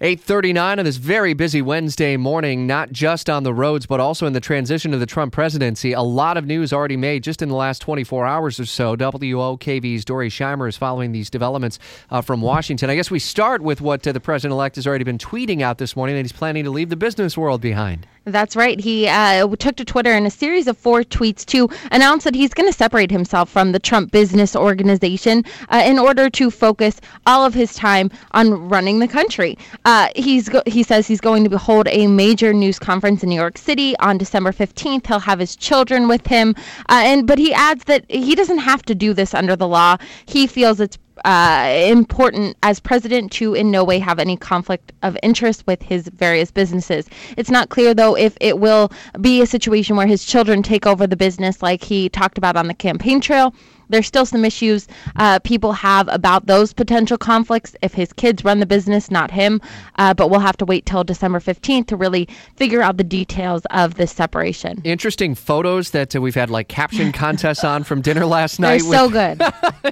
8:39 on this very busy Wednesday morning, not just on the roads but also in the transition to the Trump presidency. A lot of news already made just in the last 24 hours or so. WOKV's Dorey Scheimer is following these developments uh, from Washington. I guess we start with what uh, the president-elect has already been tweeting out this morning that he's planning to leave the business world behind. That's right. He uh, took to Twitter in a series of four tweets to announce that he's going to separate himself from the Trump Business Organization uh, in order to focus all of his time on running the country. Uh, he's go- he says he's going to hold a major news conference in New York City on December 15th. He'll have his children with him, uh, and but he adds that he doesn't have to do this under the law. He feels it's uh, important as president to in no way have any conflict of interest with his various businesses. It's not clear, though, if it will be a situation where his children take over the business like he talked about on the campaign trail there's still some issues uh, people have about those potential conflicts if his kids run the business, not him. Uh, but we'll have to wait till December 15th to really figure out the details of this separation. Interesting photos that uh, we've had like caption contests on from dinner last night. They're so good.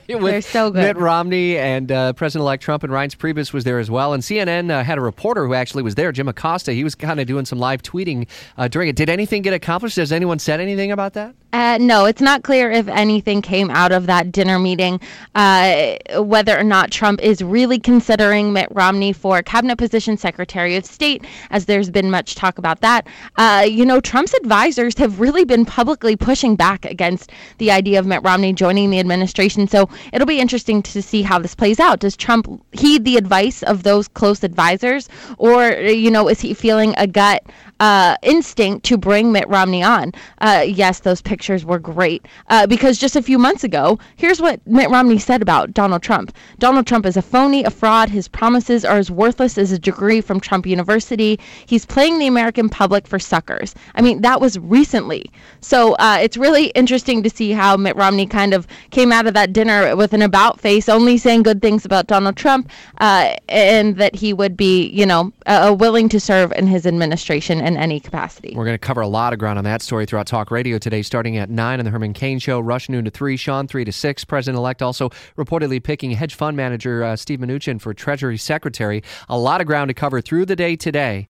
They're so good. Mitt Romney and uh, President-elect Trump and Reince Priebus was there as well. And CNN uh, had a reporter who actually was there, Jim Acosta. He was kind of doing some live tweeting uh, during it. Did anything get accomplished? Has anyone said anything about that? no, it's not clear if anything came out out of that dinner meeting uh, whether or not Trump is really considering Mitt Romney for cabinet position Secretary of State, as there's been much talk about that. Uh, you know, Trump's advisors have really been publicly pushing back against the idea of Mitt Romney joining the administration. So it'll be interesting to see how this plays out. Does Trump heed the advice of those close advisors, or, you know, is he feeling a gut uh, instinct to bring Mitt Romney on? Uh, yes, those pictures were great uh, because just a few months ago, ago, here's what Mitt Romney said about Donald Trump Donald Trump is a phony, a fraud. His promises are as worthless as a degree from Trump University. He's playing the American public for suckers. I mean, that was recently. So uh, it's really interesting to see how Mitt Romney kind of came out of that dinner with an about face, only saying good things about Donald Trump, uh, and that he would be, you know, uh, willing to serve in his administration in any capacity. We're going to cover a lot of ground on that story throughout Talk Radio today, starting at 9 on the Herman Cain Show, rush noon to 3. Sean 3 to 6. President elect also reportedly picking hedge fund manager uh, Steve Mnuchin for Treasury Secretary. A lot of ground to cover through the day today.